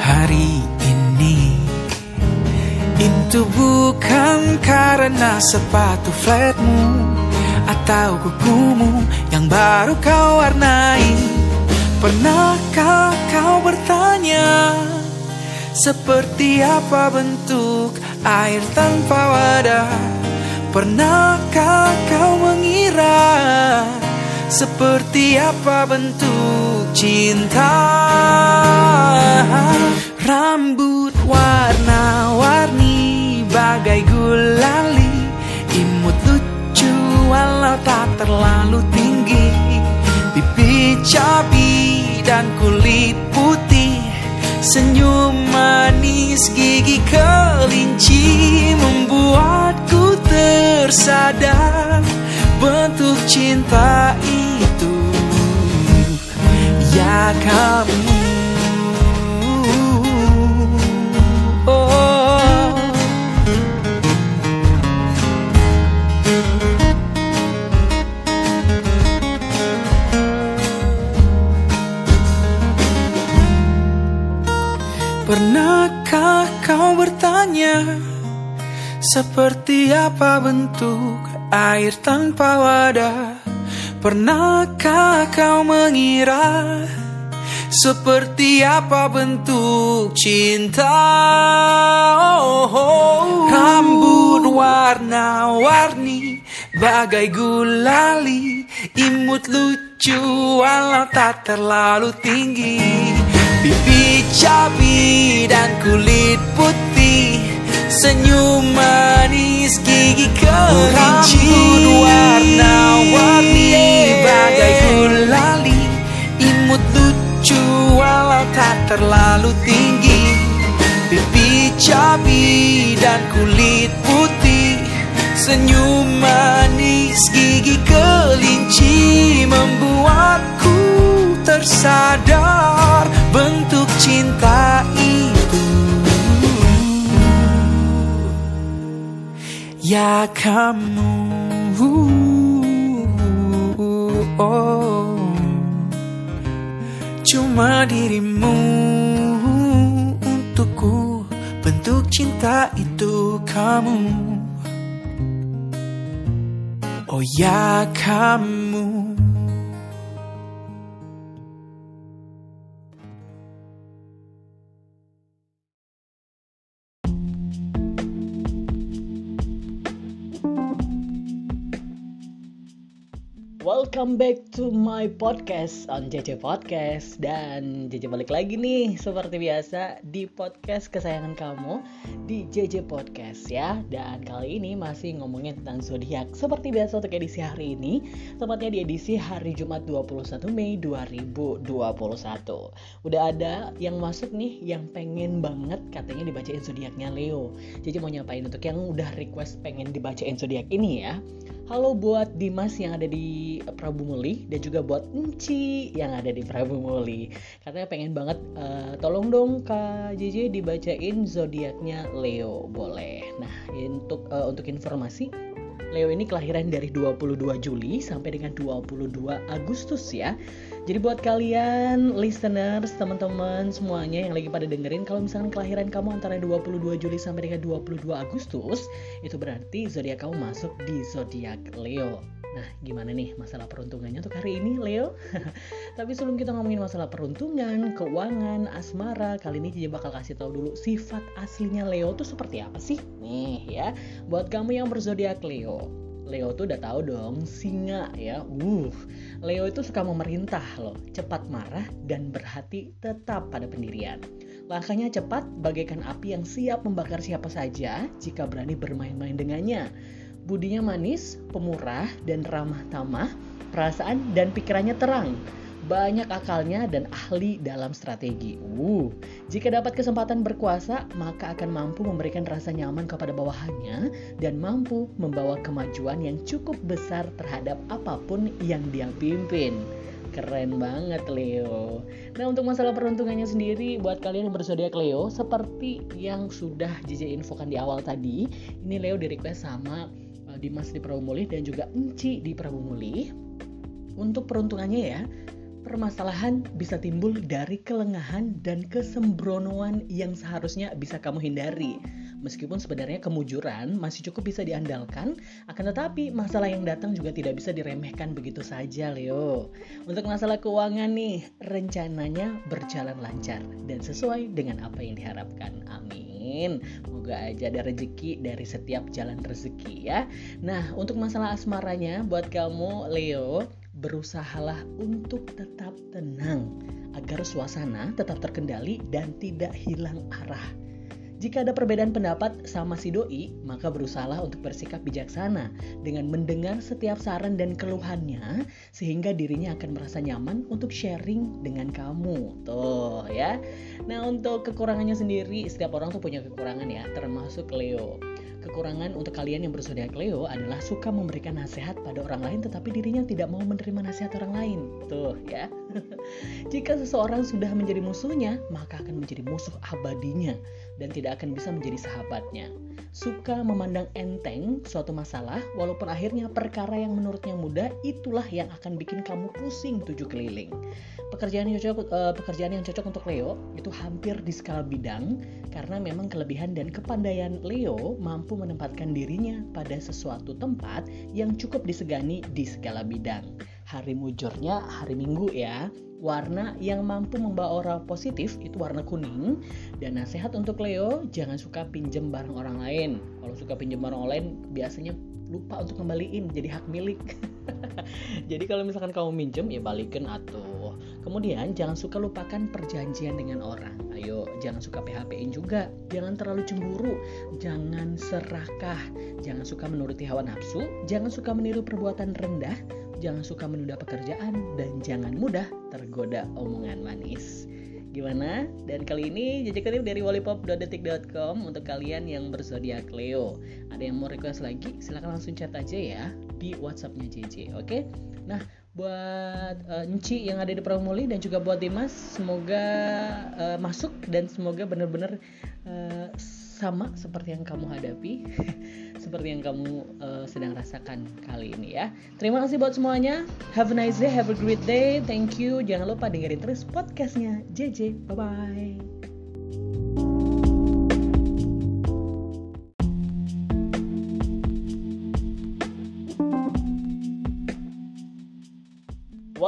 hari ini. Itu bukan karena sepatu flatmu Atau kukumu yang baru kau warnai. Pernahkah kau bertanya Seperti apa bentuk air tanpa wadah? Pernahkah kau mengira Seperti apa bentuk cinta? Rambut warna-warni Bagai gulali. Imut lucu walau tak terlalu tinggi. Pipi cabi dan kulit putih. Senyum manis gigi kelinci Membuatku tersadar Bentuk cinta itu Ya kamu. Oh. Pernahkah kau bertanya Seperti apa bentuk air tanpa wadah Pernahkah kau mengira Seperti apa bentuk cinta oh, oh. Rambut warna-warni Bagai gulali Imut lucu walau tak terlalu tinggi Pipi cabi dan kulit putih Senyum manis gigi kelinci Rambut warna-warni Bagai gulali Imut lucu walau tak terlalu tinggi. Pipi cabi dan kulit putih. Senyum manis gigi kelinci Membuatku tersadar. Bentuk cinta itu Ya kamu. Oh. Cuma dirimu untukku. Bentuk cinta itu kamu. Oh ya kamu
Welcome back to my podcast on JJ Podcast. Dan JJ balik lagi nih seperti biasa di podcast kesayangan kamu di JJ Podcast ya. Dan kali ini masih ngomongin tentang zodiak. Seperti biasa untuk edisi hari ini Tepatnya di edisi hari Jumat 21 Mei 2021 Udah ada yang masuk nih yang pengen banget katanya dibacain zodiaknya Leo. JJ mau nyapain untuk yang udah request pengen dibacain zodiak ini ya Halo buat Dimas yang ada di Prabu Muli dan juga buat Enci yang ada di Prabu Muli. Katanya pengen banget eh, tolong dong Kak JJ dibacain zodiaknya Leo. Boleh. Nah, untuk eh, untuk informasi Leo ini kelahiran dari 22 Juli sampai dengan 22 Agustus ya. Jadi buat kalian listeners, teman-teman semuanya yang lagi pada dengerin kalau misalkan kelahiran kamu antara 22 Juli sampai dengan 22 Agustus, itu berarti zodiak kamu masuk di zodiak Leo. Nah, gimana nih masalah peruntungannya untuk hari ini, Leo? Tapi sebelum kita ngomongin masalah peruntungan, keuangan, asmara, kali ini Cici bakal kasih tahu dulu sifat aslinya Leo tuh seperti apa sih? Nih ya, buat kamu yang berzodiak Leo, Leo. Tuh udah tahu dong, singa ya. Uh, Leo itu suka memerintah loh, cepat marah dan berhati tetap pada pendirian. Langkahnya cepat bagaikan api yang siap membakar siapa saja jika berani bermain-main dengannya. Budinya manis, pemurah, dan ramah tamah, perasaan dan pikirannya terang banyak akalnya dan ahli dalam strategi. Uh, jika dapat kesempatan berkuasa, maka akan mampu memberikan rasa nyaman kepada bawahannya dan mampu membawa kemajuan yang cukup besar terhadap apa pun yang dia pimpin. Keren banget Leo. Nah untuk masalah peruntungannya sendiri buat kalian yang berzodiak Leo seperti yang sudah JJ infokan di awal tadi, ini Leo di request sama Dimas di Prabu Mulih dan juga Enci di Prabu Mulih. Untuk peruntungannya ya, permasalahan bisa timbul dari kelengahan dan kesembronoan yang seharusnya bisa kamu hindari. Meskipun sebenarnya kemujuran masih cukup bisa diandalkan, akan tetapi masalah yang datang juga tidak bisa diremehkan begitu saja, Leo. Untuk masalah keuangan nih, rencananya berjalan lancar dan sesuai dengan apa yang diharapkan. Amin. Moga aja ada rezeki dari setiap jalan rezeki ya. Nah, untuk masalah asmaranya buat kamu, Leo, berusahalah untuk tetap tenang agar suasana tetap terkendali dan tidak hilang arah. Jika ada perbedaan pendapat sama si doi, maka berusahalah untuk bersikap bijaksana dengan mendengar setiap saran dan keluhannya sehingga dirinya akan merasa nyaman untuk sharing dengan kamu. Tuh ya. Nah, untuk kekurangannya sendiri, setiap orang tuh punya kekurangan ya, termasuk Leo. Kekurangan untuk kalian yang berzodiak Leo adalah suka memberikan nasihat pada orang lain tetapi dirinya tidak mau menerima nasihat orang lain. Tuh ya. Jika seseorang sudah menjadi musuhnya, maka akan menjadi musuh abadinya dan tidak akan bisa menjadi sahabatnya. Suka memandang enteng suatu masalah walaupun akhirnya perkara yang menurutnya mudah itulah yang akan bikin kamu pusing tujuh keliling. Pekerjaan yang cocok uh, pekerjaan yang cocok untuk Leo itu hampir di skala bidang karena memang kelebihan dan kepandaian Leo mampu menempatkan dirinya pada sesuatu tempat yang cukup disegani di segala bidang. Hari mujurnya hari Minggu ya. Warna yang mampu membawa aura positif itu warna kuning. Dan nasihat untuk Leo, jangan suka pinjem barang orang lain. Kalau suka pinjem barang orang lain, biasanya lupa untuk kembaliin jadi hak milik. jadi kalau misalkan kamu minjem ya balikin atau kemudian jangan suka lupakan perjanjian dengan orang. Ayo jangan suka PHP-in juga. Jangan terlalu cemburu, jangan serakah, jangan suka menuruti hawa nafsu, jangan suka meniru perbuatan rendah, jangan suka menunda pekerjaan dan jangan mudah tergoda omongan manis. Gimana? Dan kali ini jejak kutip dari wallipop.detik.com untuk kalian yang berzodiak Leo. Ada yang mau request lagi? Silahkan langsung chat aja ya di WhatsAppnya JJ. Oke? Nah, buat uh, Nci yang ada di Pramuli dan juga buat Dimas, semoga uh, masuk dan semoga benar-benar uh, sama seperti yang kamu hadapi, seperti yang kamu uh, sedang rasakan kali ini ya. Terima kasih buat semuanya. Have a nice day, have a great day. Thank you. Jangan lupa dengerin terus podcastnya JJ. Bye bye.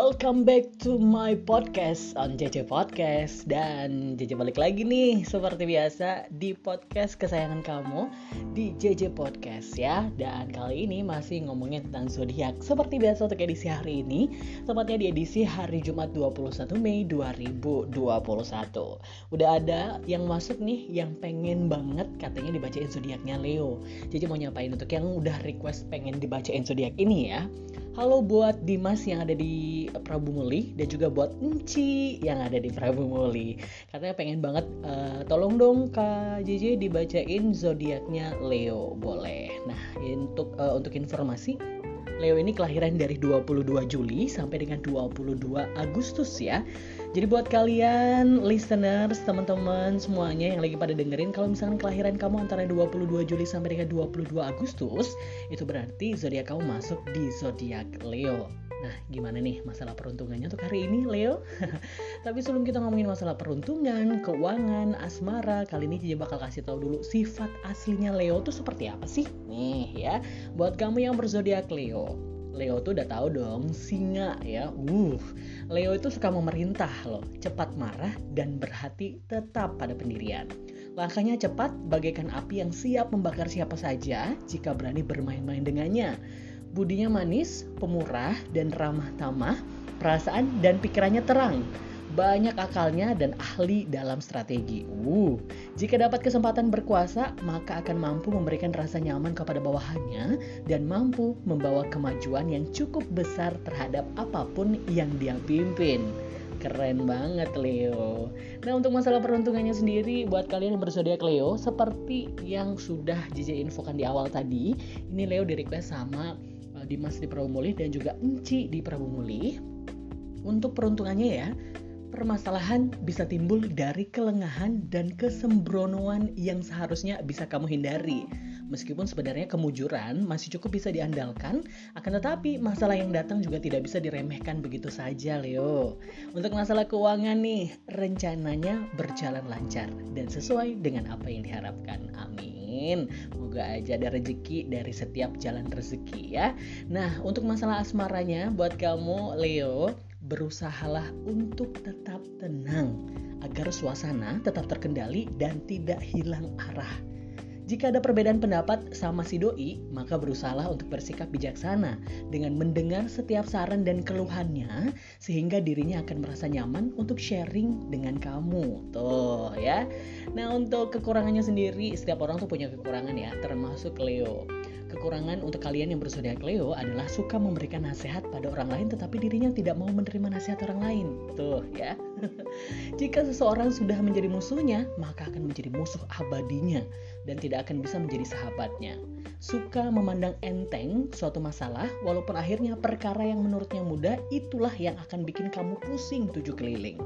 Welcome back to my podcast on JJ Podcast. Dan JJ balik lagi nih seperti biasa di podcast kesayangan kamu di JJ Podcast ya. Dan kali ini masih ngomongin tentang zodiak. Seperti biasa untuk edisi hari ini Tepatnya di edisi hari Jumat 21 Mei 2021 Udah ada yang masuk nih yang pengen banget katanya dibacain zodiaknya Leo. JJ mau nyapain untuk yang udah request pengen dibacain zodiak ini ya Halo buat Dimas yang ada di Prabu Muli dan juga buat Enci yang ada di Prabu Muli. Katanya pengen banget uh, tolong dong Kak JJ dibacain zodiaknya Leo. Boleh. Nah, untuk uh, untuk informasi Leo ini kelahiran dari 22 Juli sampai dengan 22 Agustus ya. Jadi buat kalian listeners, teman-teman semuanya yang lagi pada dengerin kalau misalkan kelahiran kamu antara 22 Juli sampai dengan 22 Agustus, itu berarti zodiak kamu masuk di zodiak Leo. Nah, gimana nih masalah peruntungannya untuk hari ini, Leo? Tapi sebelum kita ngomongin masalah peruntungan, keuangan, asmara, kali ini Cici bakal kasih tahu dulu sifat aslinya Leo tuh seperti apa sih? Nih ya, buat kamu yang berzodiak Leo, Leo tuh udah tahu dong singa ya. Uh, Leo itu suka memerintah loh, cepat marah dan berhati tetap pada pendirian. Langkahnya cepat, bagaikan api yang siap membakar siapa saja jika berani bermain-main dengannya. Budinya manis, pemurah, dan ramah tamah, perasaan dan pikirannya terang. Banyak akalnya dan ahli dalam strategi. Uh, jika dapat kesempatan berkuasa, maka akan mampu memberikan rasa nyaman kepada bawahannya dan mampu membawa kemajuan yang cukup besar terhadap apa pun yang dia pimpin. Keren banget Leo. Nah untuk masalah peruntungannya sendiri buat kalian yang berzodiak Leo seperti yang sudah JJ infokan di awal tadi, ini Leo di request sama uh, Dimas di Prabu Mulih dan juga Enci di Prabu Mulih. Untuk peruntungannya ya, permasalahan bisa timbul dari kelengahan dan kesembronoan yang seharusnya bisa kamu hindari. Meskipun sebenarnya kemujuran masih cukup bisa diandalkan, akan tetapi masalah yang datang juga tidak bisa diremehkan begitu saja, Leo. Untuk masalah keuangan nih, rencananya berjalan lancar dan sesuai dengan apa yang diharapkan. Amin. Moga aja ada rezeki dari setiap jalan rezeki ya. Nah, untuk masalah asmaranya buat kamu, Leo, berusahalah untuk tetap tenang agar suasana tetap terkendali dan tidak hilang arah. Jika ada perbedaan pendapat sama si doi, maka berusahalah untuk bersikap bijaksana dengan mendengar setiap saran dan keluhannya sehingga dirinya akan merasa nyaman untuk sharing dengan kamu. Tuh ya. Nah, untuk kekurangannya sendiri, setiap orang tuh punya kekurangan ya, termasuk Leo. Kekurangan untuk kalian yang berzodiak Leo adalah suka memberikan nasihat pada orang lain tetapi dirinya tidak mau menerima nasihat orang lain. Tuh ya. Jika seseorang sudah menjadi musuhnya, maka akan menjadi musuh abadinya dan tidak akan bisa menjadi sahabatnya. Suka memandang enteng suatu masalah walaupun akhirnya perkara yang menurutnya mudah itulah yang akan bikin kamu pusing tujuh keliling.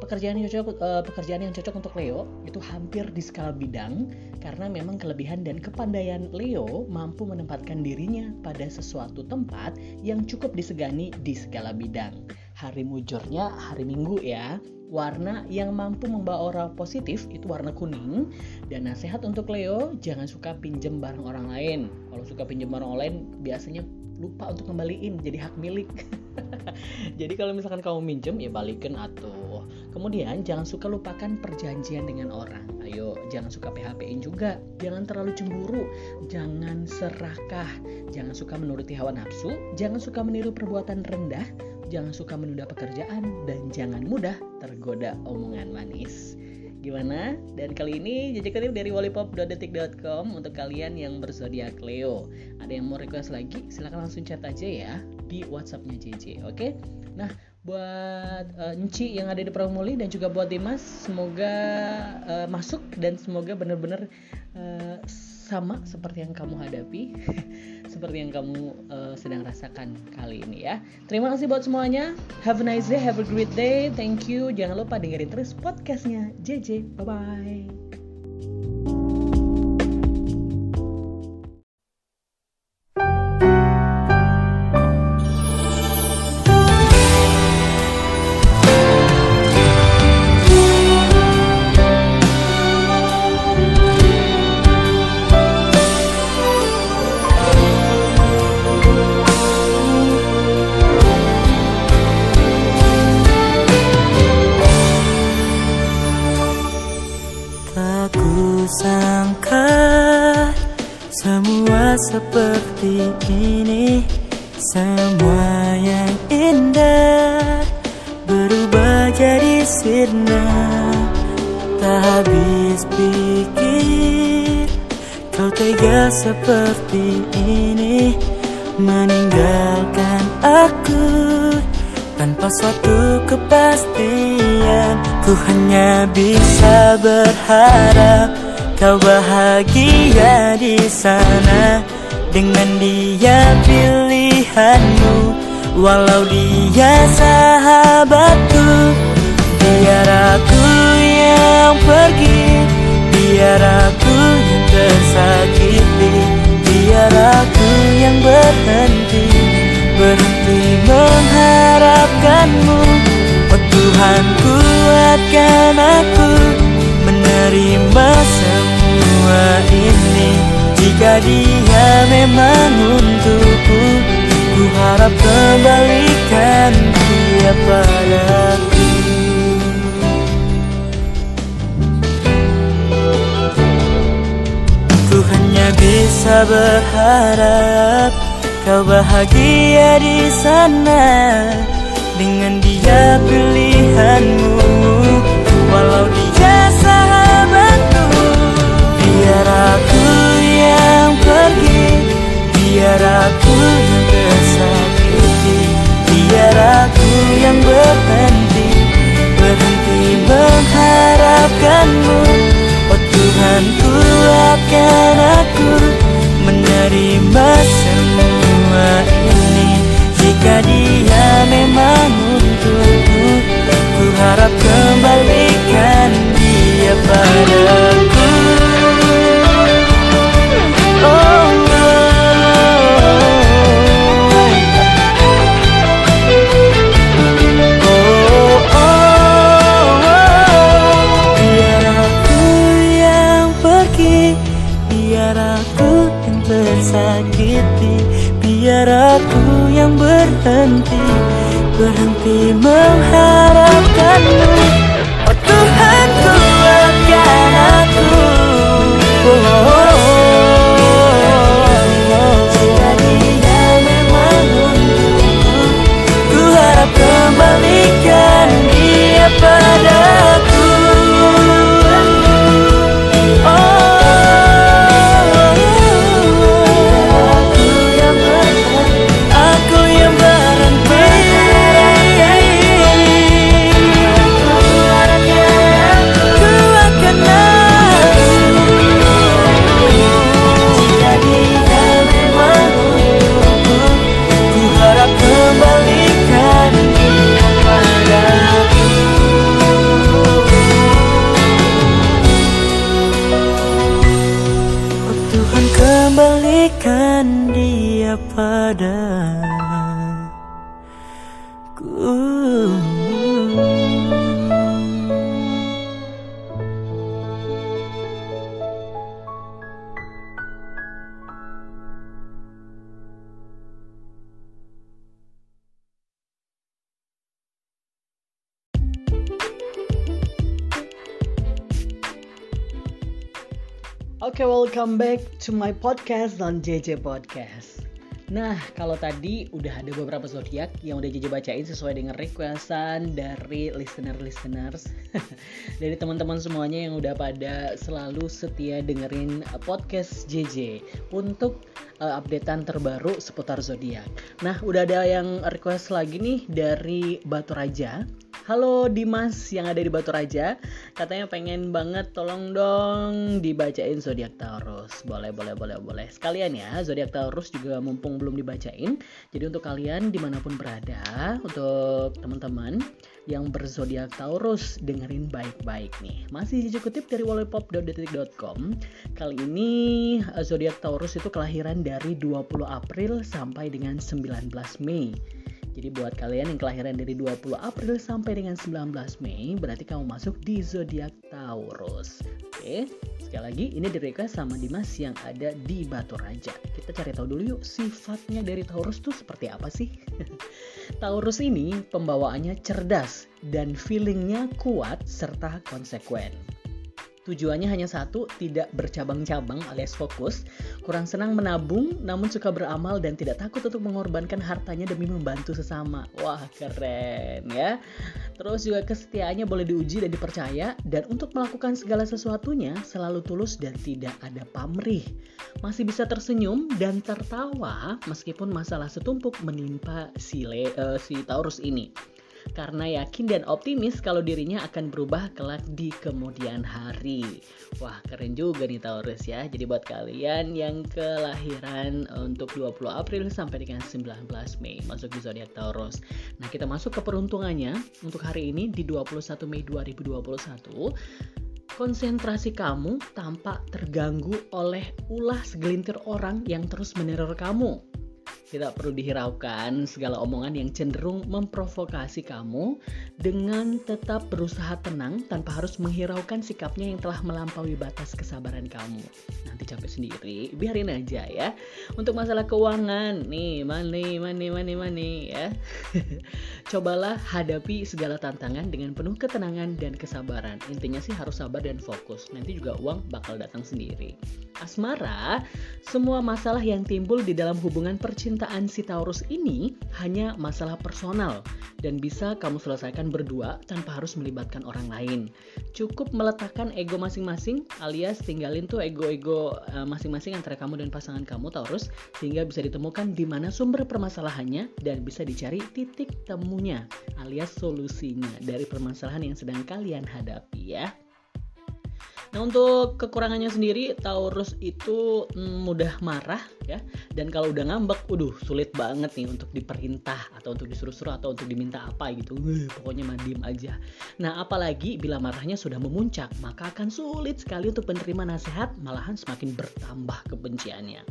Pekerjaan yang cocok eh, pekerjaan yang cocok untuk Leo itu hampir di skala bidang karena memang kelebihan dan kepandaian Leo mampu menempatkan dirinya pada sesuatu tempat yang cukup disegani di segala bidang. Hari mujurnya hari Minggu ya. Warna yang mampu membawa aura positif itu warna kuning. Dan nasihat untuk Leo, jangan suka pinjem barang orang lain. Kalau suka pinjem barang orang lain, biasanya lupa untuk kembaliin jadi hak milik. jadi kalau misalkan kamu minjem ya balikin atau kemudian jangan suka lupakan perjanjian dengan orang. Ayo, jangan suka PHP-in juga. Jangan terlalu cemburu, jangan serakah, jangan suka menuruti hawa nafsu, jangan suka meniru perbuatan rendah, jangan suka menunda pekerjaan dan jangan mudah tergoda omongan manis. Gimana? Dan kali ini JJ Kutip dari wallipop.detik.com untuk kalian yang berzodiak Leo. Ada yang mau request lagi? Silahkan langsung chat aja ya di WhatsAppnya JJ, oke? Nah, buat uh, Nci yang ada di Promoli dan juga buat Dimas, semoga uh, masuk dan semoga benar-benar uh, sama seperti yang kamu hadapi, seperti yang kamu uh, sedang rasakan kali ini ya. Terima kasih buat semuanya. Have a nice day, have a great day. Thank you. Jangan lupa dengerin terus podcastnya JJ. Bye bye.
Walau dia sahabatku Biar aku yang pergi Biar aku yang tersakiti Biar aku yang berhenti Berhenti mengharapkanmu. Oh Tuhan kuatkan aku Menerima semua ini. Jika dia memang untukku Ku harap kembalikan dia padaku. Bisa berharap kau bahagia di sana dengan dia pilihanmu. Walau dia sahabatku biar aku yang pergi biar aku yang mengharapkanmu. Oh Tuhan kuatkan aku menerima semua ini. Jika dia memang untukku ku harap kembalikan dia padaku berhenti mengharapkanmu oh Tuhan kuatkan aku oh, oh, oh. Kembalikan dia kembalikan dia padaku
Oke, welcome back to my podcast on JJ Podcast. Nah, kalau tadi udah ada beberapa zodiak yang udah JJ bacain sesuai dengan requestan dari listener-listeners, dari teman-teman semuanya yang udah pada selalu setia dengerin uh, podcast JJ untuk uh, updatean terbaru seputar zodiak. Nah, udah ada yang request lagi nih dari Batu Raja. Halo Dimas yang ada di Batu Raja, katanya pengen banget tolong dong dibacain zodiak Taurus. Boleh, boleh, boleh, boleh. Sekalian ya, zodiak Taurus juga mumpung belum dibacain. Jadi untuk kalian di mana pun berada, untuk teman-teman yang berzodiak Taurus dengerin baik-baik nih. Masih Cici kutip dari wallpop.detik.com. Kali ini eh, zodiak Taurus itu kelahiran dari 20 April sampai dengan 19 Mei. Jadi buat kalian yang kelahiran dari 20 April sampai dengan 19 Mei, berarti kamu masuk di zodiak Taurus. Oke, sekali lagi ini di request sama Dimas yang ada di Batu Raja. Kita cari tahu dulu yuk sifatnya dari Taurus tuh seperti apa sih? Taurus ini pembawaannya cerdas dan feelingnya kuat serta konsekuen. Tujuannya hanya satu, tidak bercabang-cabang alias fokus, kurang senang menabung, namun suka beramal dan tidak takut untuk mengorbankan hartanya demi membantu sesama. Wah, keren ya. Terus juga kesetiaannya boleh diuji dan dipercaya, dan untuk melakukan segala sesuatunya selalu tulus dan tidak ada pamrih. Masih bisa tersenyum dan tertawa meskipun masalah setumpuk menimpa si, Le- eh, si Taurus ini karena yakin dan optimis kalau dirinya akan berubah kelak di kemudian hari. Wah, keren juga nih Taurus ya. Jadi buat kalian yang kelahiran untuk 20 April sampai dengan 19 Mei masuk di zodiak Taurus. Nah, kita masuk ke peruntungannya untuk hari ini di 21 Mei 2021. Konsentrasi kamu tampak terganggu oleh ulah segelintir orang yang terus meneror kamu. Tidak perlu dihiraukan segala omongan yang cenderung memprovokasi kamu dengan tetap berusaha tenang tanpa harus menghiraukan sikapnya yang telah melampaui batas kesabaran kamu. Nanti capek sendiri, biarin aja ya. Untuk masalah keuangan, nih money, money, money, money ya. Cobalah hadapi segala tantangan dengan penuh ketenangan dan kesabaran. Intinya sih harus sabar dan fokus. Nanti juga uang bakal datang sendiri. Asmara, semua masalah yang timbul di dalam hubungan percintaan si Taurus ini hanya masalah personal dan bisa kamu selesaikan berdua tanpa harus melibatkan orang lain. Cukup meletakkan ego masing-masing alias tinggalin tuh ego-ego eh, masing-masing antara kamu dan pasangan kamu Taurus sehingga bisa ditemukan di mana sumber permasalahannya dan bisa dicari titik temunya alias solusinya dari permasalahan yang sedang kalian hadapi ya. Nah untuk kekurangannya sendiri Taurus itu mm, mudah marah ya dan kalau udah ngambek, waduh sulit banget nih untuk diperintah atau untuk disuruh-suruh atau untuk diminta apa gitu. Wih, pokoknya mah diem aja. Nah apalagi bila marahnya sudah memuncak maka akan sulit sekali untuk menerima nasihat malahan semakin bertambah kebenciannya.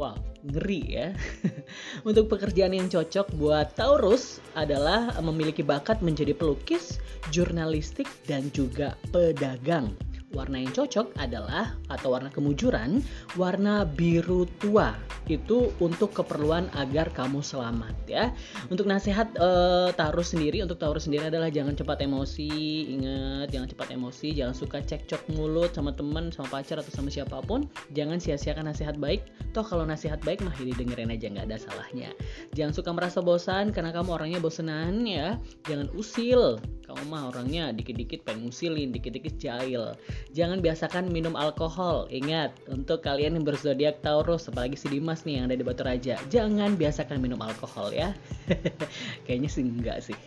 Wow, ngeri ya. Untuk pekerjaan yang cocok buat Taurus adalah memiliki bakat menjadi pelukis, jurnalistik, dan juga pedagang. Warna yang cocok adalah atau warna kemujuran, warna biru tua. Itu untuk keperluan agar kamu selamat ya. Untuk nasihat eh, Taurus sendiri, untuk Taurus sendiri adalah jangan cepat emosi, ingat jangan cepat emosi, jangan suka cekcok mulut sama teman, sama pacar atau sama siapa pun. Jangan sia-siakan nasihat baik. Toh kalau nasihat baik mah ini dengerin aja nggak ada salahnya. Jangan suka merasa bosan karena kamu orangnya bosenan ya. Jangan usil. Kamu mah orangnya dikit-dikit pengen ngusilin, dikit-dikit jahil. Jangan biasakan minum alkohol. Ingat, untuk kalian yang berzodiak Taurus, apalagi si Dimas nih yang ada di Batu Raja, jangan biasakan minum alkohol ya. Kayaknya sih enggak sih.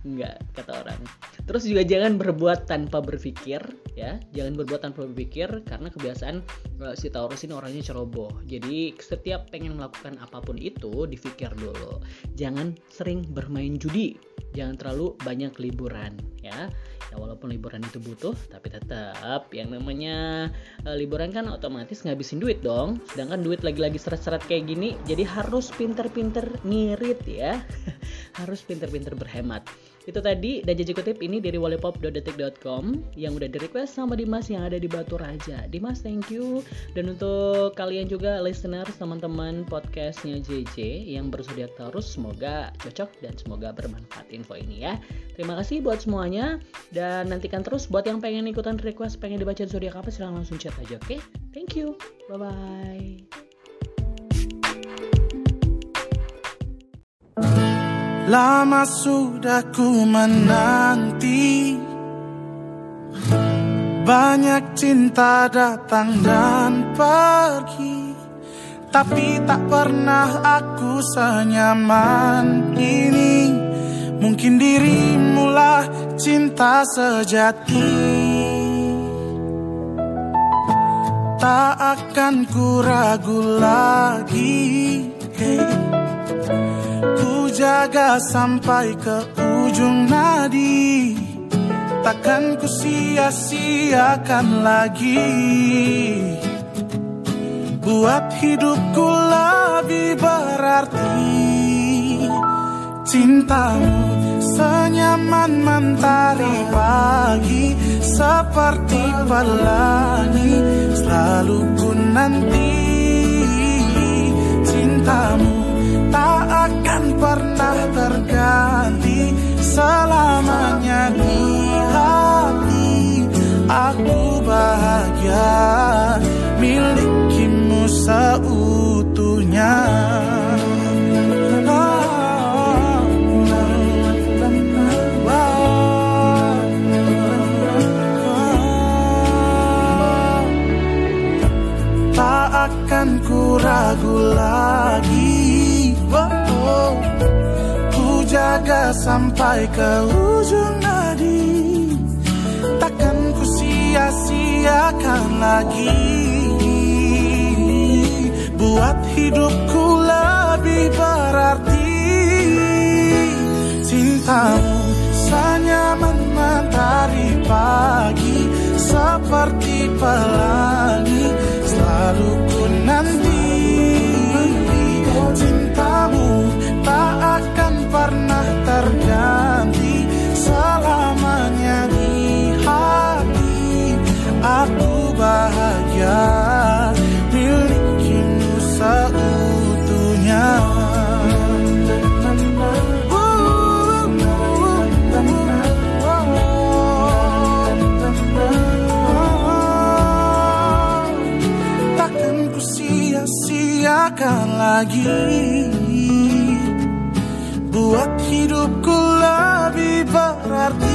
Enggak, kata orang. Terus juga jangan berbuat tanpa berpikir ya. Jangan berbuat tanpa berpikir karena kebiasaan eh, si Taurus ini orangnya ceroboh. Jadi setiap pengen melakukan apa pun itu dipikir dulu. Jangan sering bermain judi. Jangan terlalu banyak liburan ya. Ya walaupun liburan itu butuh, tapi tetap yang namanya eh, liburan kan otomatis ngabisin duit dong. Sedangkan duit lagi-lagi seret-seret kayak gini, jadi harus pinter-pinter ngirit ya. harus pinter-pinter berhemat. Itu tadi dan janji kutip ini dari wallipop.detik.com yang udah di request sama Dimas yang ada di Batu Raja. Dimas thank you. Dan untuk kalian juga listeners teman-teman podcastnya JJ yang bersodiak Taurus semoga cocok dan semoga bermanfaat info ini ya. Terima kasih buat semuanya dan nantikan terus buat yang pengen ikutan request pengen dibaca zodiak apa silahkan langsung chat aja oke. Okay? Thank you. Bye bye.
Lama sudah ku menanti. Banyak cinta datang dan pergi. Tapi tak pernah aku senyaman ini. Mungkin dirimulah cinta sejati. Tak akan ku ragu lagi. Hey. Ku jaga sampai ke ujung nadi. Takkan ku sia-siakan lagi. Buat hidupku lebih berarti. Cintamu senyaman mentari pagi Seperti pelangi Selalu ku nanti. Cintamu tak akan pernah terganti. Selamanya di hati aku bahagia. Milikimu seutuhnya. Tak akan ku ragu lagi Ku jaga sampai ke ujung nadi. Takkan ku sia-siakan lagi. Buat hidupku lebih berarti. Cintamu senyaman matahari pagi Seperti pelangi lagi Buat hidupku lebih berarti